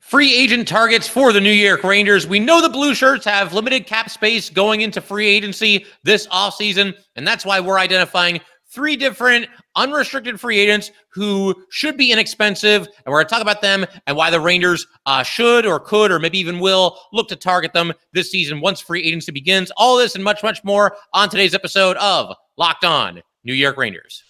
Free agent targets for the New York Rangers. We know the Blue Shirts have limited cap space going into free agency this offseason, and that's why we're identifying three different unrestricted free agents who should be inexpensive. And we're going to talk about them and why the Rangers uh, should or could or maybe even will look to target them this season once free agency begins. All this and much, much more on today's episode of Locked On New York Rangers.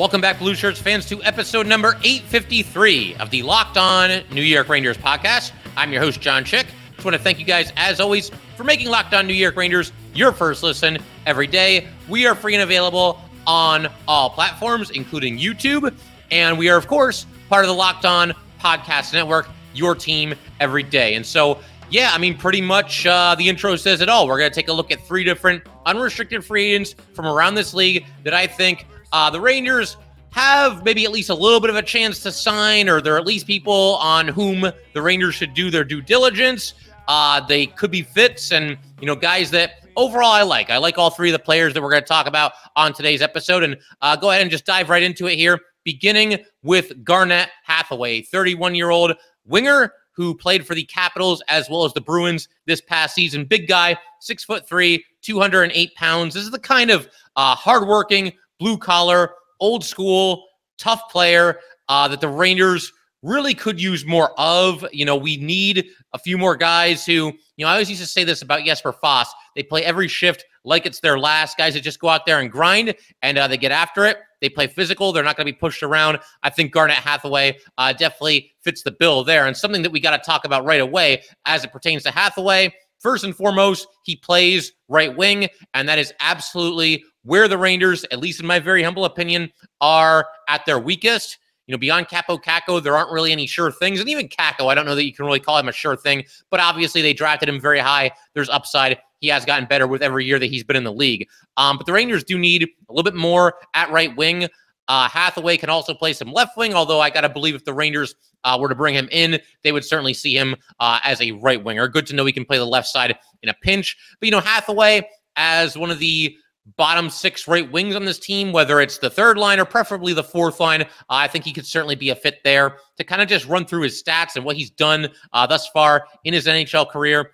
Welcome back, Blue Shirts fans, to episode number 853 of the Locked On New York Rangers podcast. I'm your host, John Chick. Just want to thank you guys, as always, for making Locked On New York Rangers your first listen every day. We are free and available on all platforms, including YouTube. And we are, of course, part of the Locked On Podcast Network, your team every day. And so, yeah, I mean, pretty much uh, the intro says it all. We're going to take a look at three different unrestricted free agents from around this league that I think uh, the Rangers have maybe at least a little bit of a chance to sign, or they're at least people on whom the Rangers should do their due diligence. Uh, they could be fits and, you know, guys that overall I like. I like all three of the players that we're going to talk about on today's episode. And uh, go ahead and just dive right into it here, beginning with Garnet Hathaway, 31 year old winger who played for the Capitals as well as the Bruins this past season. Big guy, six foot three, 208 pounds. This is the kind of uh, hardworking, blue collar, old school, tough player uh, that the Rangers really could use more of. You know, we need a few more guys who, you know, I always used to say this about Jesper Fast. They play every shift like it's their last. Guys that just go out there and grind and uh, they get after it. They play physical. They're not going to be pushed around. I think Garnet Hathaway uh, definitely fits the bill there. And something that we got to talk about right away as it pertains to Hathaway. First and foremost, he plays right wing, and that is absolutely where the Rangers, at least in my very humble opinion, are at their weakest. You know, beyond Kaapo Kakko, there aren't really any sure things. And even Kakko, I don't know that you can really call him a sure thing, but obviously they drafted him very high. There's upside. He has gotten better with every year that he's been in the league. Um, but the Rangers do need a little bit more at right wing. Uh, Hathaway can also play some left wing, although I got to believe if the Rangers uh, were to bring him in, they would certainly see him uh, as a right winger. Good to know he can play the left side in a pinch. But, you know, Hathaway as one of the bottom six right wings on this team, whether it's the third line or preferably the fourth line. Uh, I think he could certainly be a fit there to kind of just run through his stats and what he's done uh, thus far in his NHL career.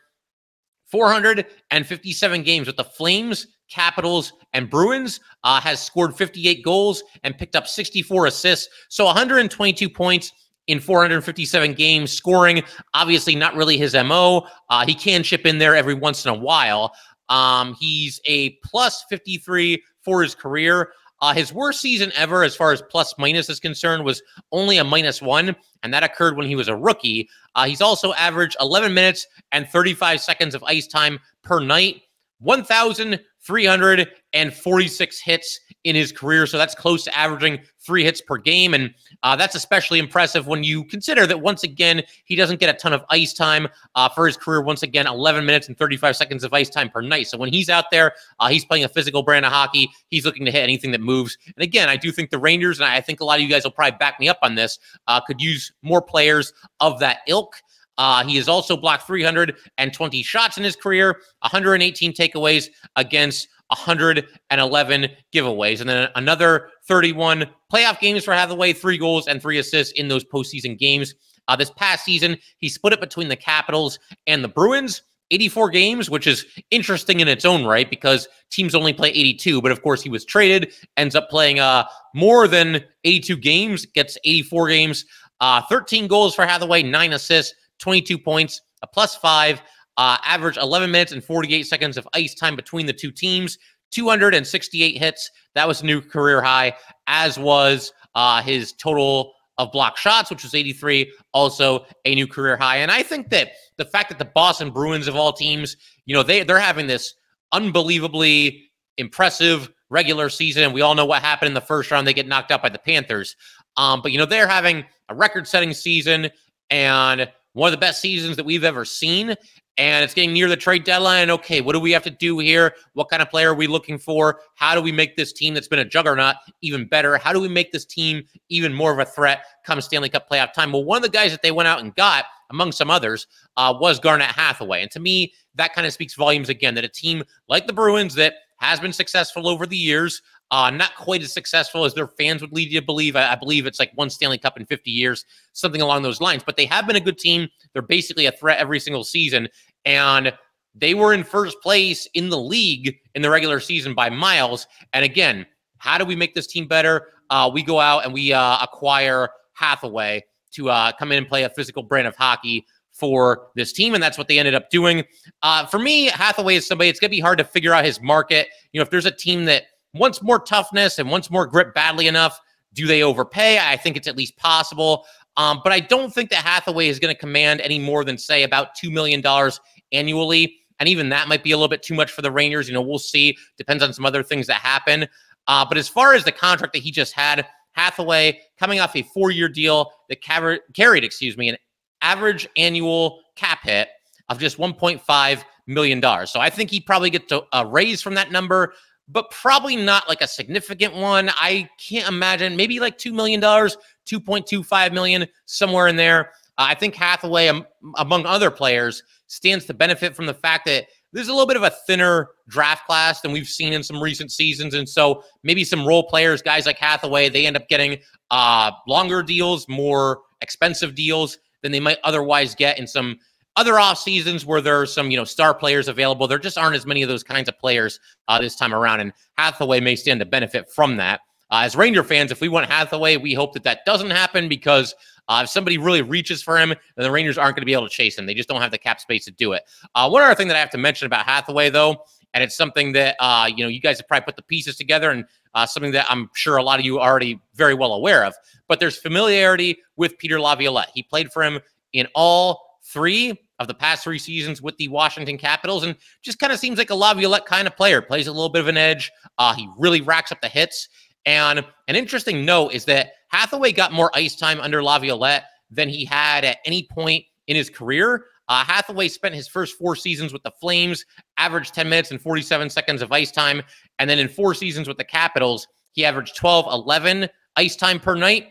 457 games with the Flames, Capitals, and Bruins, uh, has scored 58 goals and picked up 64 assists. So 122 points in 457 games, scoring. Obviously, not really his MO. Uh, he can chip in there every once in a while. Um, he's a plus 53 for his career. Uh, his worst season ever, as far as plus minus is concerned, was only a minus one, and that occurred when he was a rookie. Uh, he's also averaged 11 minutes and 35 seconds of ice time per night, 1,346 hits in his career. So that's close to averaging three hits per game. And uh, that's especially impressive when you consider that once again, he doesn't get a ton of ice time uh, for his career. Once again, 11 minutes and 35 seconds of ice time per night. So when he's out there, uh, he's playing a physical brand of hockey. He's looking to hit anything that moves. And again, I do think the Rangers, and I think a lot of you guys will probably back me up on this, uh, could use more players of that ilk. Uh, he has also blocked 320 shots in his career, 118 takeaways against 111 giveaways. And then another 31 playoff games for Hathaway, three goals and three assists in those postseason games. Uh, this past season, he split it between the Capitals and the Bruins. 84 games, which is interesting in its own right because teams only play 82. But of course, he was traded, ends up playing uh, more than 82 games, gets 84 games, uh, 13 goals for Hathaway, nine assists, 22 points, a plus five. Uh, average 11 minutes and 48 seconds of ice time between the two teams. 268 hits. That was a new career high, as was uh, his total of block shots, which was 83, also a new career high. And I think that the fact that the Boston Bruins of all teams, you know, they they're having this unbelievably impressive regular season, and we all know what happened in the first round. They get knocked out by the Panthers. Um, but you know, they're having a record-setting season and one of the best seasons that we've ever seen. and it's getting near the trade deadline. Okay, what do we have to do here? What kind of player are we looking for? How do we make this team that's been a juggernaut even better? How do we make this team even more of a threat come Stanley Cup playoff time? Well, one of the guys that they went out and got, among some others, uh, was Garnet Hathaway. And to me, that kind of speaks volumes again that a team like the Bruins that has been successful over the years, uh, not quite as successful as their fans would lead you to believe. I, I, believe it's like one Stanley Cup in 50 years, something along those lines. But they have been a good team. They're basically a threat every single season. And they were in first place in the league in the regular season by miles. And again, how do we make this team better? Uh, we go out and we uh, acquire Hathaway to uh, come in and play a physical brand of hockey for this team, and that's what they ended up doing. Uh, for me, Hathaway is somebody. It's going to be hard to figure out his market. You know, if there's a team that wants more toughness and wants more grip badly enough, do they overpay? I think it's at least possible. Um, but I don't think that Hathaway is going to command any more than say about two million dollars annually. And even that might be a little bit too much for the Rangers. You know, we'll see. Depends on some other things that happen. Uh, but as far as the contract that he just had, Hathaway coming off a four-year deal that carried, excuse me, an average annual cap hit of just 1.5 million dollars. So I think he probably gets a raise from that number, but probably not like a significant one. I can't imagine maybe like two million dollars, 2.25 million, somewhere in there. Uh, I think Hathaway, um, among other players, stands to benefit from the fact that there's a little bit of a thinner draft class than we've seen in some recent seasons. And so maybe some role players, guys like Hathaway, they end up getting uh, longer deals, more expensive deals than they might otherwise get in some other off seasons where there are some you know star players available. There just aren't as many of those kinds of players uh, this time around, and Hathaway may stand to benefit from that. Uh, as Ranger fans, if we want Hathaway, we hope that that doesn't happen because uh, if somebody really reaches for him, then the Rangers aren't going to be able to chase him. They just don't have the cap space to do it. Uh, one other thing that I have to mention about Hathaway, though, and it's something that uh, you know you guys have probably put the pieces together, and uh, something that I'm sure a lot of you are already very well aware of. But there's familiarity with Peter Laviolette. He played for him in all three of the past three seasons with the Washington Capitals, and just kind of seems like a Laviolette kind of player. Plays a little bit of an edge. Uh, he really racks up the hits. And an interesting note is that Hathaway got more ice time under Laviolette than he had at any point in his career. Uh, Hathaway spent his first four seasons with the Flames, averaged 10 minutes and 47 seconds of ice time. And then in four seasons with the Capitals, he averaged 12, 11 ice time per night.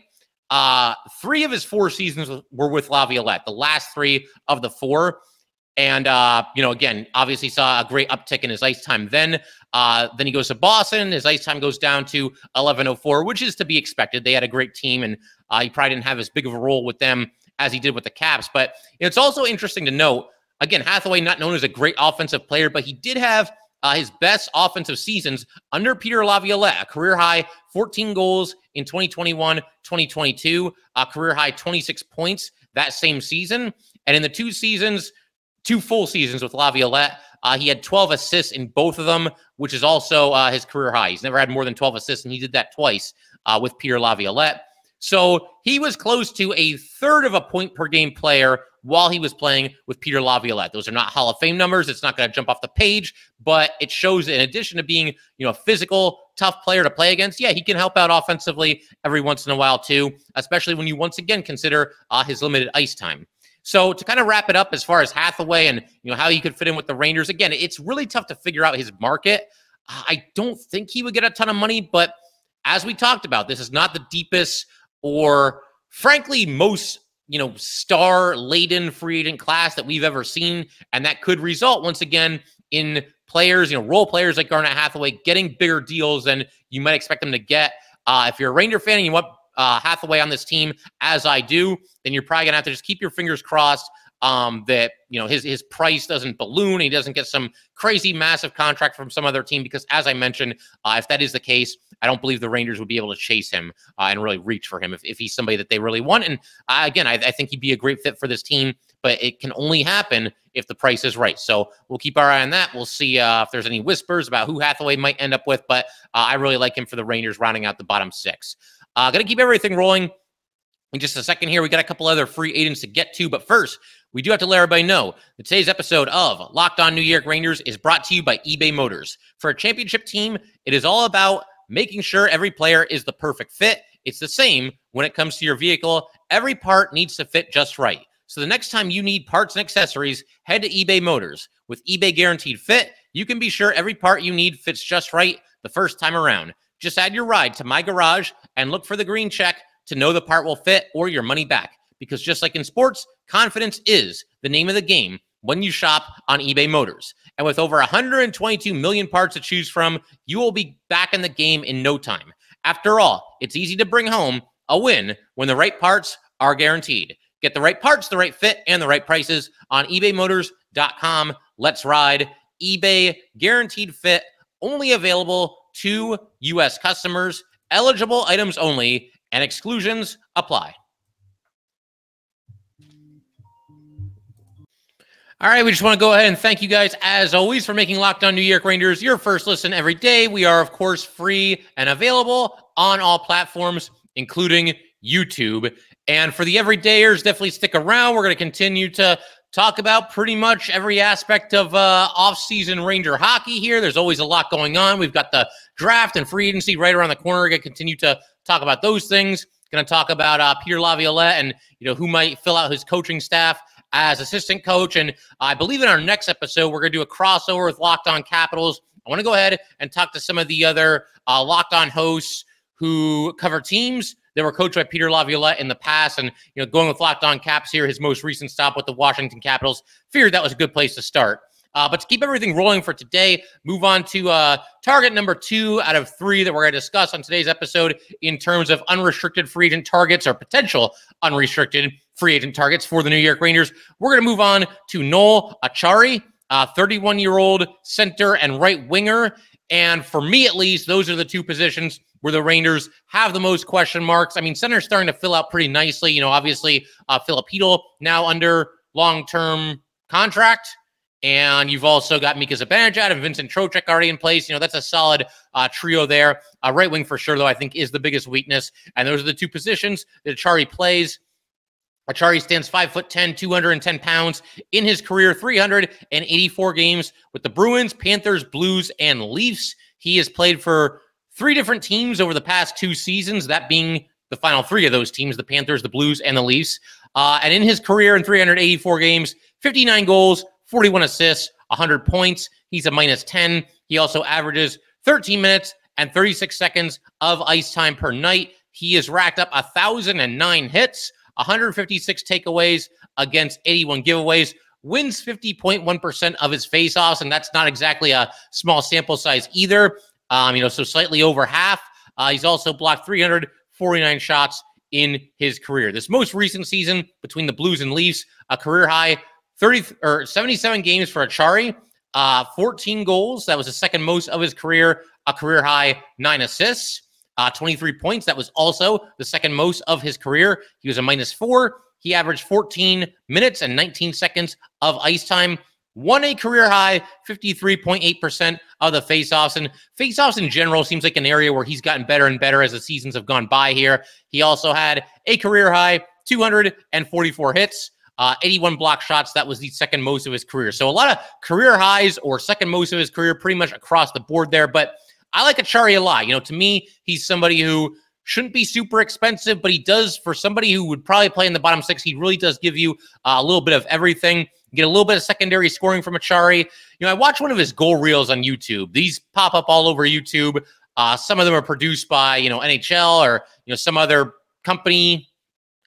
Uh, three of his four seasons were with Laviolette, the last three of the four. And, uh, you know, again, obviously saw a great uptick in his ice time then. Uh, then he goes to Boston. His ice time goes down to 1104, which is to be expected. They had a great team, and uh, he probably didn't have as big of a role with them as he did with the Caps. But it's also interesting to note again, Hathaway, not known as a great offensive player, but he did have uh, his best offensive seasons under Peter Laviolette, a career high 14 goals in 2021 2022, a career high 26 points that same season. And in the two seasons, two full seasons with Laviolette. Uh, he had 12 assists in both of them, which is also uh, his career high. He's never had more than 12 assists, and he did that twice uh, with Peter Laviolette. So he was close to a third of a point per game player while he was playing with Peter Laviolette. Those are not Hall of Fame numbers. It's not going to jump off the page, but it shows in addition to being, you know, a physical, tough player to play against, yeah, he can help out offensively every once in a while too, especially when you once again consider uh, his limited ice time. So to kind of wrap it up as far as Hathaway and you know how he could fit in with the Rangers, again, it's really tough to figure out his market. I don't think he would get a ton of money, but as we talked about, this is not the deepest or frankly most you know star laden free agent class that we've ever seen, and that could result once again in players, you know, role players like Garnet Hathaway getting bigger deals than you might expect them to get. Uh, if you're a Ranger fan and you want uh, Hathaway on this team, as I do, then you're probably gonna have to just keep your fingers crossed um, that you know his his price doesn't balloon. He doesn't get some crazy massive contract from some other team because, as I mentioned, uh, if that is the case, I don't believe the Rangers would be able to chase him uh, and really reach for him if, if he's somebody that they really want. And uh, again, I, I think he'd be a great fit for this team, but it can only happen if the price is right. So we'll keep our eye on that. We'll see uh, if there's any whispers about who Hathaway might end up with, but uh, I really like him for the Rangers rounding out the bottom six. Uh, going to keep everything rolling in just a second here. We got a couple other free agents to get to, but first, we do have to let everybody know that today's episode of Locked On New York Rangers is brought to you by eBay Motors. For a championship team, it is all about making sure every player is the perfect fit. It's the same when it comes to your vehicle. Every part needs to fit just right. So the next time you need parts and accessories, head to eBay Motors. With eBay Guaranteed Fit, you can be sure every part you need fits just right the first time around. Just add your ride to my garage and look for the green check to know the part will fit or your money back. Because just like in sports, confidence is the name of the game when you shop on eBay Motors. And with over 122 million parts to choose from, you will be back in the game in no time. After all, it's easy to bring home a win when the right parts are guaranteed. Get the right parts, the right fit, and the right prices on ebaymotors.com. Let's ride. eBay guaranteed fit, only available to U.S. customers, eligible items only, and exclusions apply. All right, we just want to go ahead and thank you guys, as always, for making Locked On New York Rangers your first listen every day. We are, of course, free and available on all platforms, including YouTube. And for the everydayers, definitely stick around. We're going to continue to talk about pretty much every aspect of uh, off-season Ranger hockey here. There's always a lot going on. We've got the draft and free agency right around the corner. We're going to continue to talk about those things. Going to talk about uh, Peter Laviolette and you know who might fill out his coaching staff as assistant coach. And I believe in our next episode, we're going to do a crossover with Locked On Capitals. I want to go ahead and talk to some of the other uh, Locked On hosts who cover teams that were coached by Peter Laviolette in the past. And, you know, going with Locked On Caps here, his most recent stop with the Washington Capitals, figured that was a good place to start. Uh, but to keep everything rolling for today, move on to uh, target number two out of three that we're going to discuss on today's episode in terms of unrestricted free agent targets or potential unrestricted free agent targets for the New York Rangers. We're going to move on to Noel Acciari, 31 year old center and right winger. And for me, at least, those are the two positions where the Rangers have the most question marks. I mean, center's starting to fill out pretty nicely. You know, obviously, uh, Filipino now under long term contract. And you've also got Mika Zibanejad and Vincent Trocheck already in place. You know, that's a solid uh, trio there. Uh, right wing for sure, though, I think is the biggest weakness. And those are the two positions that Acciari plays. Acciari stands 5 foot 10, 210 pounds in his career, 384 games with the Bruins, Panthers, Blues, and Leafs. He has played for three different teams over the past two seasons, that being the final three of those teams the Panthers, the Blues, and the Leafs. Uh, and in his career in 384 games, 59 goals, 41 assists, 100 points. He's a minus 10. He also averages 13 minutes and 36 seconds of ice time per night. He has racked up 1,009 hits, 156 takeaways against 81 giveaways, wins 50.1% of his faceoffs, and that's not exactly a small sample size either. Um, you know, so slightly over half. Uh, he's also blocked 349 shots in his career. This most recent season between the Blues and Leafs, a career high 30 or 77 games for Acciari, uh, 14 goals. That was the second most of his career, a career high nine assists, uh, 23 points. That was also the second most of his career. He was a minus four. He averaged 14 minutes and 19 seconds of ice time. Won a career high 53.8% of the faceoffs. And faceoffs in general seems like an area where he's gotten better and better as the seasons have gone by here. He also had a career high 244 hits, uh, 81 block shots. That was the second most of his career. So a lot of career highs or second most of his career, pretty much across the board there. But I like Acciari a lot. You know, to me, he's somebody who shouldn't be super expensive, but he does for somebody who would probably play in the bottom six. He really does give you uh, a little bit of everything. Get a little bit of secondary scoring from Acciari. You know, I watch one of his goal reels on YouTube. These pop up all over YouTube. Uh, some of them are produced by you know NHL or you know some other company,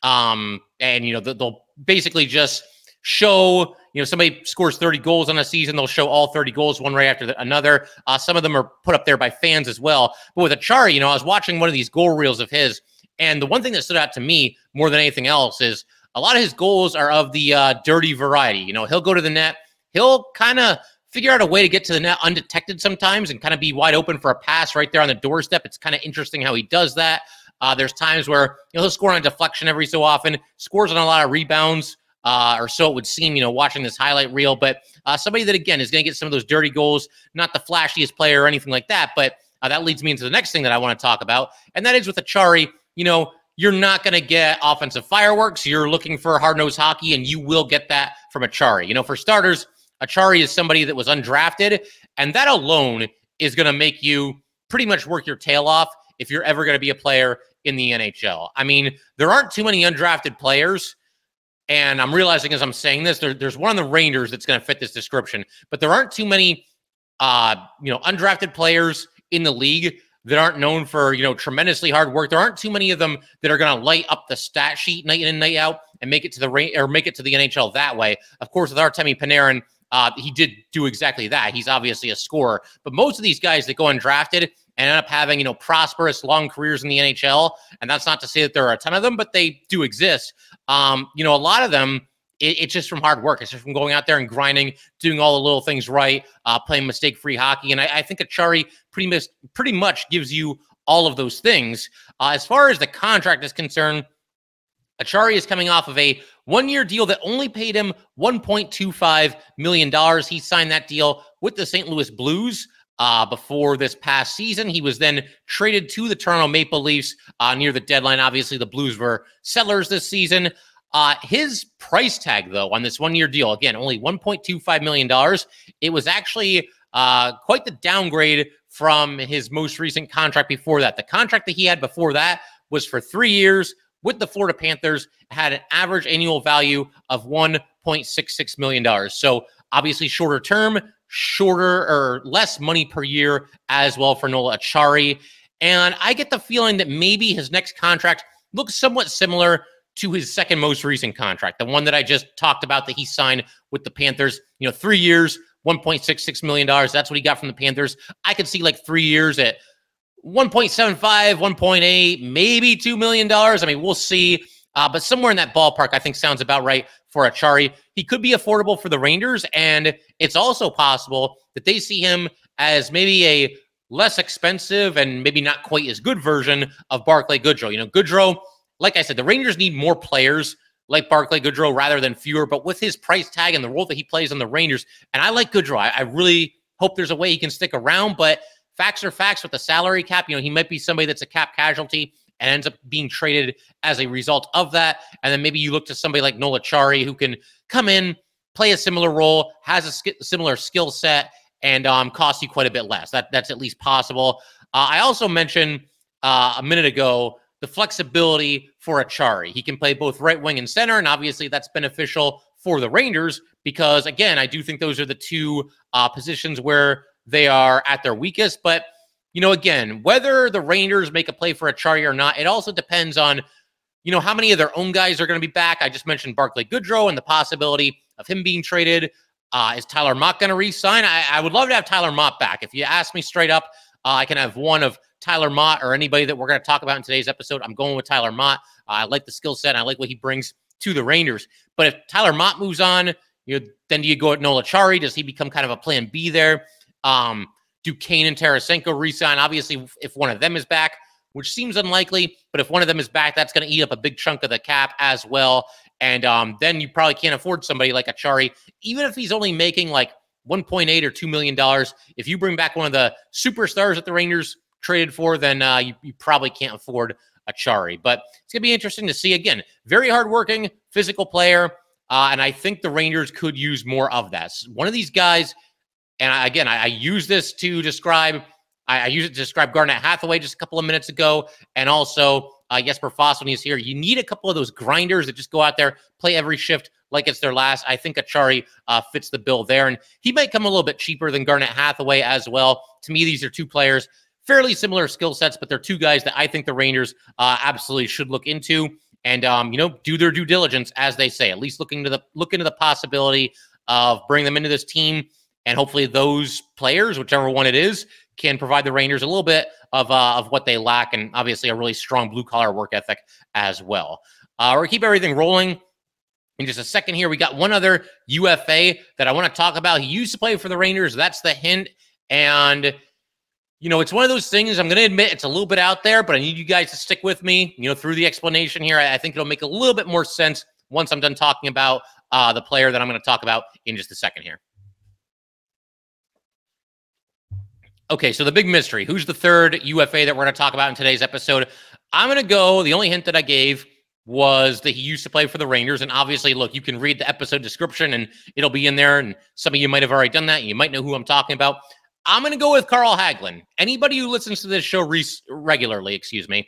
um, and you know they'll basically just show you know somebody scores 30 goals on a season they'll show all 30 goals one right after the, another. Uh, some of them are put up there by fans as well. But with Acciari you know i was watching one of these goal reels of his and the one thing that stood out to me more than anything else is a lot of his goals are of the uh, dirty variety. You know he'll go to the net he'll kind of figure out a way to get to the net undetected sometimes and kind of be wide open for a pass right there on the doorstep. It's kind of interesting how he does that. Uh, there's times where you know, he'll score on deflection every so often, scores on a lot of rebounds, uh, or so it would seem, you know, watching this highlight reel. But uh, somebody that, again, is going to get some of those dirty goals, not the flashiest player or anything like that. But uh, that leads me into the next thing that I want to talk about. And that is with Acciari. you know, you're not going to get offensive fireworks. You're looking for hard nosed hockey, and you will get that from Acciari. You know, for starters, Acciari is somebody that was undrafted, and that alone is going to make you pretty much work your tail off if you're ever going to be a player in the NHL. I mean, there aren't too many undrafted players and I'm realizing as I'm saying this, there, there's one of the Rangers that's going to fit this description, but there aren't too many, uh, you know, undrafted players in the league that aren't known for you know tremendously hard work. There aren't too many of them that are going to light up the stat sheet night in and night out and make it to the ra- or make it to the NHL that way. Of course, with Artemi Panarin, uh, he did do exactly that. He's obviously a scorer, but most of these guys that go undrafted and end up having you know prosperous long careers in the NHL, and that's not to say that there are a ton of them, but they do exist. Um, you know, a lot of them it, it's just from hard work. It's just from going out there and grinding, doing all the little things right, uh, playing mistake-free hockey. And I, I think Acciari pretty much pretty much gives you all of those things. Uh, as far as the contract is concerned, Acciari is coming off of a one-year deal that only paid him 1.25 million dollars. He signed that deal with the St. Louis Blues. Uh, before this past season. He was then traded to the Toronto Maple Leafs uh, near the deadline. Obviously, the Blues were sellers this season. Uh, his price tag, though, on this one year deal, again, only $1.25 million. It was actually uh, quite the downgrade from his most recent contract before that. The contract that he had before that was for three years with the Florida Panthers, had an average annual value of $1.66 million. So obviously shorter term, shorter or less money per year as well for Noel Acciari. And I get the feeling that maybe his next contract looks somewhat similar to his second most recent contract, the one that I just talked about that he signed with the Panthers. You know, three years, $1.66 million. That's what he got from the Panthers. I could see like three years at 1.75, 1.8, maybe $2 million. I mean, we'll see. Uh, but somewhere in that ballpark, I think sounds about right for Acciari. He could be affordable for the Rangers. And it's also possible that they see him as maybe a less expensive and maybe not quite as good version of Barclay Goodrow. You know, Goodrow like I said, the Rangers need more players like Barclay Goodrow rather than fewer. But with his price tag and the role that he plays on the Rangers, and I like Goodrow, I, I really hope there's a way he can stick around. But facts are facts with the salary cap. You know, he might be somebody that's a cap casualty and ends up being traded as a result of that. And then maybe you look to somebody like Noel Acciari who can come in, play a similar role, has a sk- similar skill set, and um, cost you quite a bit less. That that's at least possible. Uh, I also mentioned uh, a minute ago the flexibility for Acciari. He can play both right wing and center, and obviously that's beneficial for the Rangers because, again, I do think those are the two uh, positions where they are at their weakest. But, you know, again, whether the Rangers make a play for Acciari or not, it also depends on, you know, how many of their own guys are going to be back. I just mentioned Barclay Goodrow and the possibility of him being traded. Uh, is Tyler Motte going to re-sign? I, I, would love to have Tyler Motte back. If you ask me straight up, uh, I can have one of Tyler Motte or anybody that we're going to talk about in today's episode. I'm going with Tyler Motte. Uh, I like the skill set. I like what he brings to the Rangers. But if Tyler Motte moves on, you know, then do you go at Noel Acciari? Does he become kind of a plan B there? Um, do Kane and Tarasenko resign? Obviously, if one of them is back, which seems unlikely, but if one of them is back, that's going to eat up a big chunk of the cap as well. And um, then you probably can't afford somebody like Acciari, even if he's only making like 1.8 or 2 million dollars. If you bring back one of the superstars that the Rangers traded for, then uh, you, you probably can't afford Acciari. But it's going to be interesting to see. Again, very hardworking, physical player. Uh, and I think the Rangers could use more of that. One of these guys, and I, again, I, I, use this to describe, I, I, use it to describe Garnet Hathaway just a couple of minutes ago, and also uh, Jesper Fast when he's here. You need a couple of those grinders that just go out there, play every shift like it's their last. I think Acciari uh, fits the bill there, and he might come a little bit cheaper than Garnet Hathaway as well. To me, these are two players fairly similar skill sets, but they're two guys that I think the Rangers uh, absolutely should look into and um, you know do their due diligence, as they say. At least look into the look into the possibility of bringing them into this team, and hopefully those players, whichever one it is, can provide the Rangers a little bit of uh, of what they lack, and obviously a really strong blue collar work ethic as well. Uh, we're keep everything rolling. In just a second here, we got one other UFA that I want to talk about. He used to play for the Rangers. That's the hint. And you know, it's one of those things. I'm going to admit it's a little bit out there, but I need you guys to stick with me. You know, through the explanation here, I, think it'll make a little bit more sense once I'm done talking about uh, the player that I'm going to talk about in just a second here. Okay, so the big mystery. Who's the third UFA that we're going to talk about in today's episode? I'm going to go. The only hint that I gave was that he used to play for the Rangers. And obviously, look, you can read the episode description and it'll be in there. And some of you might have already done that. You might know who I'm talking about. I'm going to go with Carl Hagelin. Anybody who listens to this show re- regularly, excuse me,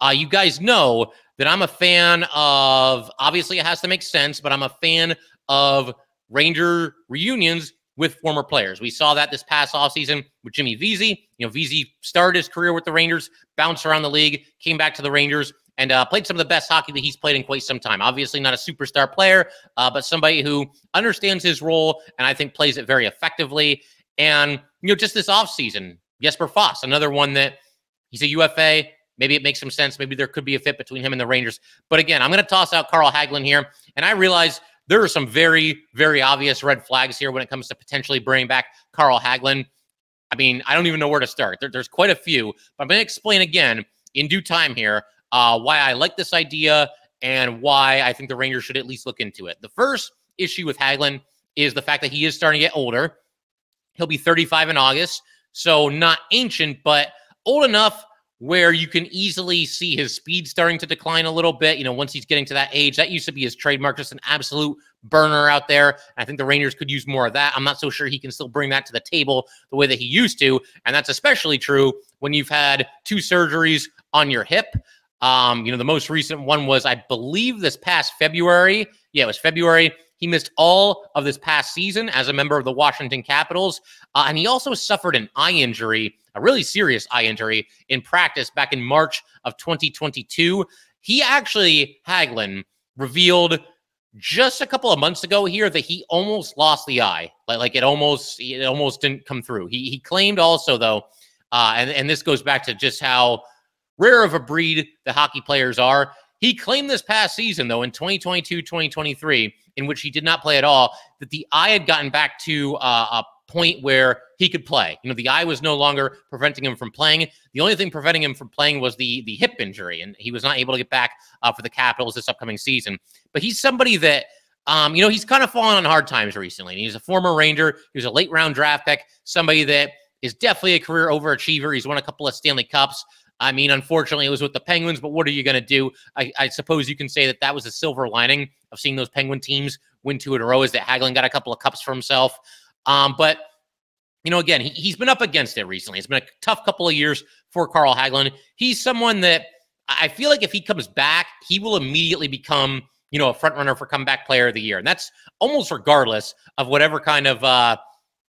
uh, you guys know that I'm a fan of. Obviously, it has to make sense, but I'm a fan of Ranger reunions with former players. We saw that this past offseason with Jimmy Vesey. You know, Vesey started his career with the Rangers, bounced around the league, came back to the Rangers, and uh, played some of the best hockey that he's played in quite some time. Obviously, not a superstar player, uh, but somebody who understands his role and I think plays it very effectively. And, you know, just this offseason, Jesper Fast, another one that he's a UFA. Maybe it makes some sense. Maybe there could be a fit between him and the Rangers. But again, I'm going to toss out Carl Hagelin here. And I realize there are some very, very obvious red flags here when it comes to potentially bringing back Carl Hagelin. I mean, I don't even know where to start. There, there's quite a few, but I'm going to explain again in due time here uh, why I like this idea and why I think the Rangers should at least look into it. The first issue with Hagelin is the fact that he is starting to get older. He'll be 35 in August, so not ancient, but old enough where you can easily see his speed starting to decline a little bit. You know, once he's getting to that age, that used to be his trademark, just an absolute burner out there. I think the Rangers could use more of that. I'm not so sure he can still bring that to the table the way that he used to. And that's especially true when you've had two surgeries on your hip. Um, you know, the most recent one was, I believe, this past February. Yeah, it was February. He missed all of this past season as a member of the Washington Capitals. Uh, and he also suffered an eye injury, a really serious eye injury in practice back in March of 2022. He actually, Hagelin, revealed just a couple of months ago here that he almost lost the eye. Like, like it almost it almost didn't come through. He he claimed also though, uh, and, and this goes back to just how rare of a breed the hockey players are. He claimed this past season, though, in 2022 2023, in which he did not play at all, that the eye had gotten back to uh, a point where he could play. You know, the eye was no longer preventing him from playing. The only thing preventing him from playing was the the hip injury, and he was not able to get back uh, for the Capitals this upcoming season. But he's somebody that. Um, you know, he's kind of fallen on hard times recently. He's a former Ranger. He was a late round draft pick, somebody that is definitely a career overachiever. He's won a couple of Stanley Cups. I mean, unfortunately, it was with the Penguins, but what are you going to do? I, I, suppose you can say that that was a silver lining of seeing those Penguin teams win two in a row is that Hagelin got a couple of cups for himself. Um, but, you know, again, he, he's been up against it recently. It's been a tough couple of years for Carl Hagelin. He's someone that I feel like if he comes back, he will immediately become, you know, a front runner for comeback player of the year. And that's almost regardless of whatever kind of, uh,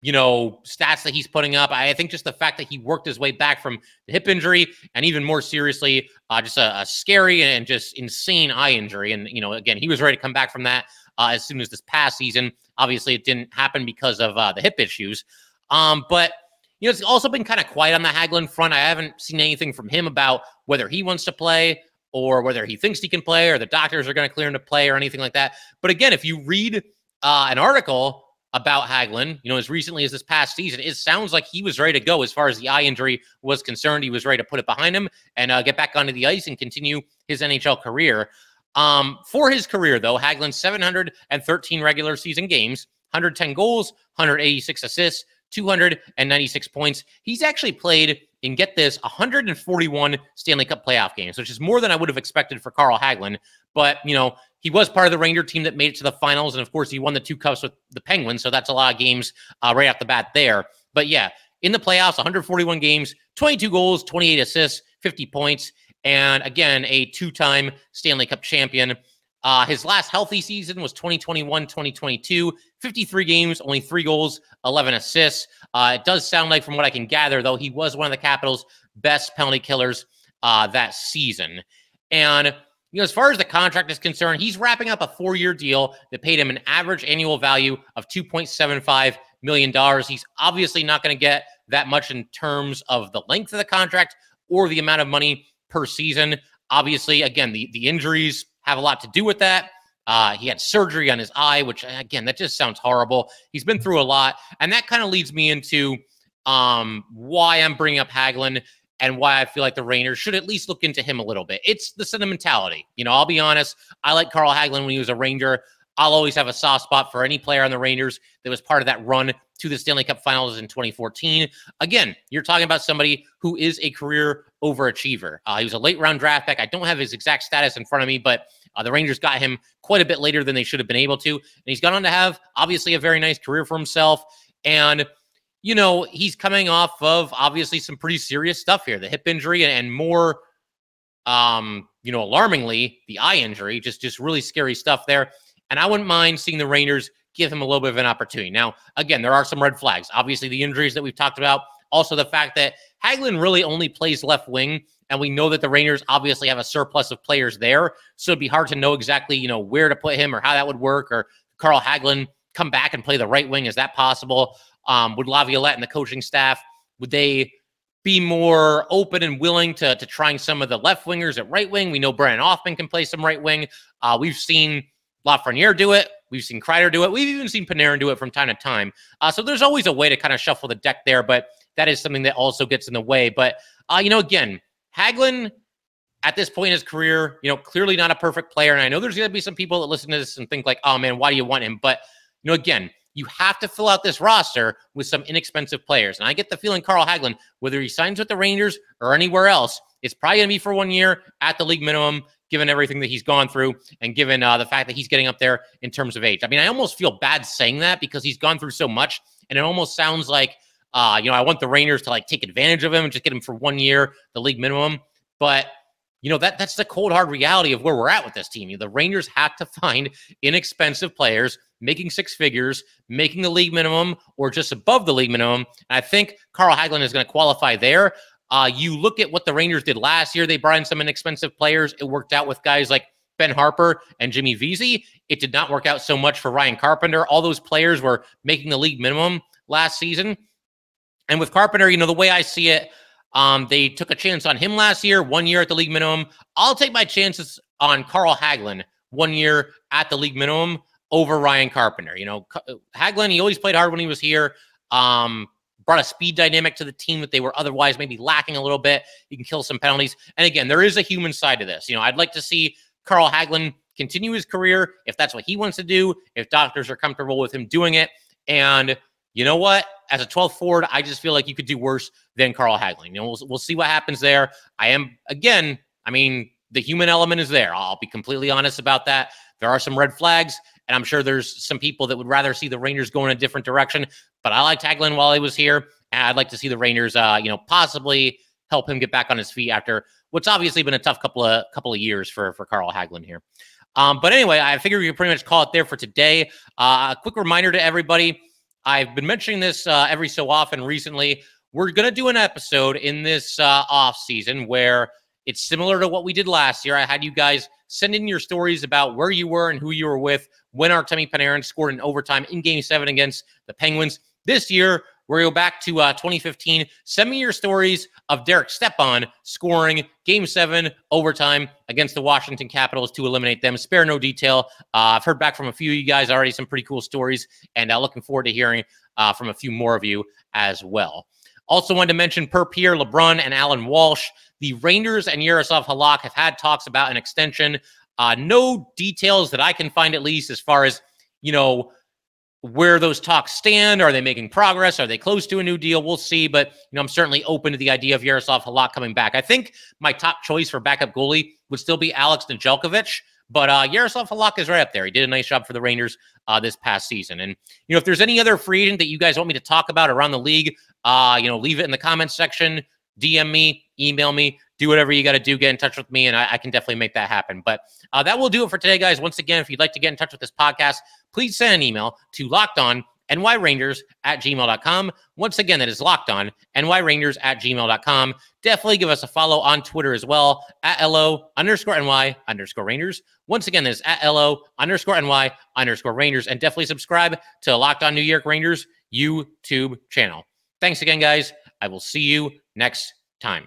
you know, stats that he's putting up. I think just the fact that he worked his way back from the hip injury and even more seriously, uh, just a, a, scary and just insane eye injury. And, you know, again, he was ready to come back from that uh, as soon as this past season. Obviously, it didn't happen because of uh, the hip issues. Um, but, you know, it's also been kind of quiet on the Hagelin front. I haven't seen anything from him about whether he wants to play or whether he thinks he can play or the doctors are going to clear him to play or anything like that. But again, if you read uh, an article about Hagelin, you know, as recently as this past season, it sounds like he was ready to go as far as the eye injury was concerned. He was ready to put it behind him and uh, get back onto the ice and continue his NHL career. Um, for his career, though, Hagelin 713 regular season games, 110 goals, 186 assists, 296 points. He's actually played in get this 141 Stanley Cup playoff games, which is more than I would have expected for Carl Hagelin. But you know, he was part of the Ranger team that made it to the finals, and of course, he won the two cups with the Penguins. So that's a lot of games uh, right off the bat there. But yeah, in the playoffs, 141 games, 22 goals, 28 assists, 50 points, and again, a two-time Stanley Cup champion. Uh, his last healthy season was 2021 2022, 53 games, only three goals, 11 assists. Uh, it does sound like, from what I can gather, though, he was one of the Capitals' best penalty killers uh, that season. And you know, as far as the contract is concerned, he's wrapping up a four year deal that paid him an average annual value of $2.75 million. He's obviously not going to get that much in terms of the length of the contract or the amount of money per season. Obviously, again, the, the injuries have a lot to do with that. Uh, he had surgery on his eye, which, again, that just sounds horrible. He's been through a lot. And that kind of leads me into um, why I'm bringing up Hagelin and why I feel like the Rangers should at least look into him a little bit. It's the sentimentality. You know, I'll be honest. I like Carl Hagelin when he was a Ranger. I'll always have a soft spot for any player on the Rangers that was part of that run to the Stanley Cup Finals in 2014. Again, you're talking about somebody who is a career overachiever. Uh, he was a late round draft pick. I don't have his exact status in front of me, but uh, the Rangers got him quite a bit later than they should have been able to. And he's gone on to have obviously a very nice career for himself. And you know, he's coming off of obviously some pretty serious stuff here the hip injury and more um, you know, alarmingly, the eye injury, just just really scary stuff there. And I wouldn't mind seeing the Rangers give him a little bit of an opportunity. Now, again, there are some red flags. Obviously, the injuries that we've talked about. Also, the fact that Hagelin really only plays left wing, and we know that the Rangers obviously have a surplus of players there. So it'd be hard to know exactly, you know, where to put him or how that would work. Or Carl Hagelin come back and play the right wing? Is that possible? Um, would Laviolette and the coaching staff would they be more open and willing to, to trying some of the left wingers at right wing. We know Brennan Othmann can play some right wing. Uh, we've seen Lafreniere do it. We've seen Kreider do it. We've even seen Panarin do it from time to time. Uh, so there's always a way to kind of shuffle the deck there, but that is something that also gets in the way. But, uh, you know, again, Hagelin at this point in his career, you know, clearly not a perfect player. And I know there's going to be some people that listen to this and think like, oh man, why do you want him? But, you know, again, you have to fill out this roster with some inexpensive players. And I get the feeling Carl Hagelin, whether he signs with the Rangers or anywhere else, it's probably going to be for one year at the league minimum, given everything that he's gone through and given uh, the fact that he's getting up there in terms of age. I mean, I almost feel bad saying that because he's gone through so much, and it almost sounds like, uh, you know, I want the Rangers to like take advantage of him and just get him for one year, the league minimum. But you know that that's the cold hard reality of where we're at with this team. The Rangers have to find inexpensive players making six figures, making the league minimum or just above the league minimum. And I think Carl Hagelin is going to qualify there. Uh, you look at what the Rangers did last year. They brought in some inexpensive players. It worked out with guys like Ben Harpur and Jimmy Vesey. It did not work out so much for Ryan Carpenter. All those players were making the league minimum last season. And with Carpenter, you know, the way I see it, um, they took a chance on him last year, one year at the league minimum. I'll take my chances on Carl Hagelin, one year at the league minimum over Ryan Carpenter. You know, Hagelin, he always played hard when he was here. Um, brought a speed dynamic to the team that they were otherwise maybe lacking a little bit. He can kill some penalties. And again, there is a human side to this. You know, I'd like to see Carl Hagelin continue his career if that's what he wants to do, if doctors are comfortable with him doing it. And you know what? As a 12th forward, I just feel like you could do worse than Carl Hagelin. You know, we'll, we'll see what happens there. I am, again, I mean, the human element is there. I'll be completely honest about that. There are some red flags. And I'm sure there's some people that would rather see the Rangers go in a different direction. But I like Hagelin while he was here. And I'd like to see the Rangers, uh, you know, possibly help him get back on his feet after what's obviously been a tough couple of couple of years for for Carl Hagelin here. Um, but anyway, I figure we can pretty much call it there for today. Uh, a quick reminder to everybody: I've been mentioning this uh, every so often recently. We're to do an episode in this uh, off season where it's similar to what we did last year. I had you guys send in your stories about where you were and who you were with when Artemi Panarin scored in overtime in Game Seven against the Penguins. This year, we go back to uh, 2015. Send me your stories of Derek Stepan scoring Game Seven overtime against the Washington Capitals to eliminate them. Spare no detail. Uh, I've heard back from a few of you guys already, some pretty cool stories, and uh, looking forward to hearing uh, from a few more of you as well. Also, wanted to mention per Pierre LeBrun and Allan Walsh. The Rangers and Jaroslav Halak have had talks about an extension. Uh, no details that I can find, at least, as far as you know where those talks stand. Are they making progress? Are they close to a new deal? We'll see. But you know, I'm certainly open to the idea of Jaroslav Halak coming back. I think my top choice for backup goalie would still be Alex Nedeljkovic. But uh, Jaroslav Halak is right up there. He did a nice job for the Rangers uh, this past season. And you know, if there's any other free agent that you guys want me to talk about around the league, uh, you know, leave it in the comments section. DM me, email me, do whatever you got to do. Get in touch with me, and I, I, can definitely make that happen. But uh, that will do it for today, guys. Once again, if you'd like to get in touch with this podcast, please send an email to locked on nyrangers at gmail.com. Once again, that is locked on nyrangers at gmail.com. Definitely give us a follow on Twitter as well at LO underscore NY underscore Rangers. Once again, that is at LO underscore NY underscore Rangers. And definitely subscribe to Locked On New York Rangers YouTube channel. Thanks again, guys. I will see you next time.